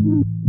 Mm-hmm.